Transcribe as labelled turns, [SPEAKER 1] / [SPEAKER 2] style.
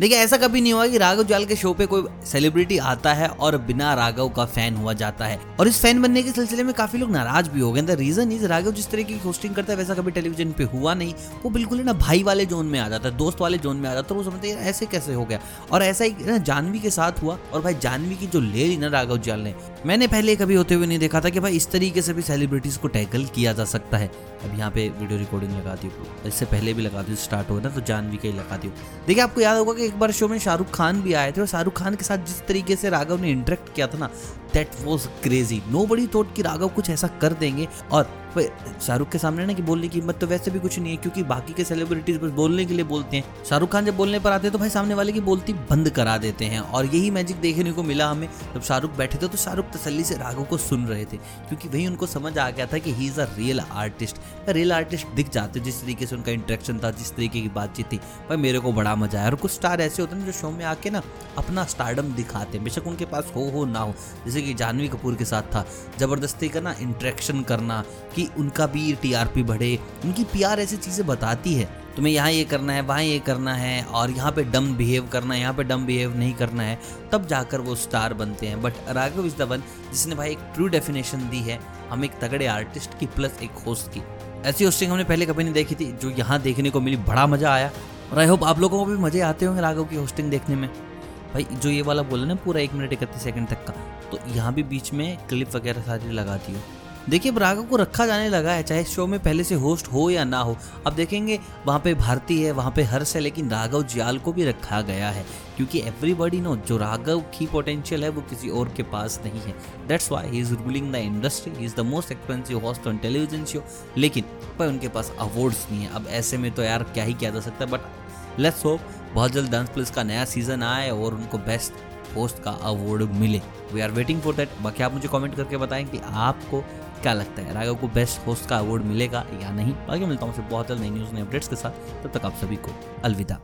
[SPEAKER 1] देखिए, ऐसा कभी नहीं हुआ कि राघव जाल के शो पे कोई सेलिब्रिटी आता है और बिना राघव का फ़ैन हुआ जाता है। और इस फ़ैन बनने के सिलसिले में काफ़ी लोग नाराज़ भी हो गए। द रीजन इज़ राघव जिस तरीके की होस्टिंग करता है, वैसा कभी टेलीविज़न पे हुआ नहीं। वो बिल्कुल ना, भाई वाले जोन में आ जाता है, दोस्त वाले जोन में आ जाता है। तो वो समझते हैं ऐसे कैसे हो गया? और ऐसा ही ना, जानवी के साथ हुआ। और भाई, जानवी की जो ले ली ना राघव जाल ने, मैंने पहले कभी होते हुए नहीं देखा था कि भाई इस तरीके से भी सेलिब्रिटीज को टैकल किया जा सकता है। अब यहाँ पे वीडियो रिकॉर्डिंग लगाती हूँ। इससे पहले भी लगा दी स्टार्ट हो ना तो जानवी का ही लगा दी देखिए, आपको याद होगा कि एक बार शो में शाहरुख खान भी आए थे और शाहरुख खान के साथ जिस तरीके से राघव ने इंटरेक्ट किया था ना that was crazy nobody thought कि राघव कुछ ऐसा कर देंगे। और शाहरुख के सामने ना कि बोलने की हिम्मत तो वैसे भी कुछ नहीं है, क्योंकि बाकी के सेलिब्रिटीज बस बोलने के लिए बोलते हैं। शाहरुख खान जब बोलने पर आते हैं तो भाई सामने वाले की बोलती बंद करा देते हैं। और यही मैजिक देखने को मिला हमें। जब शाहरुख बैठे थे तो शाहरुख तसली से राघव को सुन रहे थे, क्योंकि वही उनको समझ आ गया था कि he is a real artist real artist दिख जाते जिस तरीके से उनका इंटरेक्शन था, जिस तरीके की बातचीत थी। भाई मेरे को बड़ा मज़ा आया। और कुछ स्टार ऐसे होते हैं जो शो में आके ना अपना स्टारडम दिखाते हैं। बेशक उनके पास हो हो ना हो। जैसे जानवी कपूर के साथ था। ज़बरदस्ती का ना इंटरेक्शन करना, कि उनका भी टीआरपी बढ़े, उनकी पीआर ऐसी चीज़ें बताती है। तुम्हें यहाँ ये करना है, वहाँ ये करना है, और यहाँ पे डम बिहेव करना है, यहाँ पे डम बिहेव नहीं करना है, तब जाकर वो स्टार बनते हैं। But Raghav is the one जिसने भाई एक ट्रू डेफिनेशन दी है, हम एक तगड़े आर्टिस्ट की प्लस एक होस्ट की। ऐसी होस्टिंग हमने पहले कभी नहीं देखी थी, जो यहाँ देखने को मिली, बड़ा मज़ा आया। और आई होप आप लोगों को भी मज़े आते होंगे राघव की होस्टिंग देखने में। भाई, जो ये वाला बोला ना पूरा एक मिनट इकतीस सेकंड तक का तो यहाँ भी बीच में क्लिप वगैरह सारी लगा दी हो। देखिए राघव को रखा जाने लगा है, चाहे शो में पहले से होस्ट हो या ना हो। अब देखेंगे, वहाँ पे भारती है, वहाँ पे हर्ष है, लेकिन राघव जियाल को भी रखा गया है, क्योंकि एवरीबडी नो जो राघव की पोटेंशियल है, वो किसी और के पास नहीं है। That's why he is ruling the industry he is the most expensive host on television show लेकिन पर उनके पास अवार्ड्स नहीं है। अब ऐसे में तो यार क्या ही किया जा सकता है बट लेट्स होप बहुत जल्द डांस प्लस का नया सीज़न आए और उनको बेस्ट होस्ट का अवार्ड मिले। We are waiting for that बाकी आप मुझे कमेंट करके बताएँ कि आपको क्या लगता है, राघव को बेस्ट होस्ट का अवार्ड मिलेगा या नहीं। बाकी मिलता हूँ बहुत जल्द नई न्यूज़ नई अपडेट्स के साथ। तब तक आप सभी को अलविदा।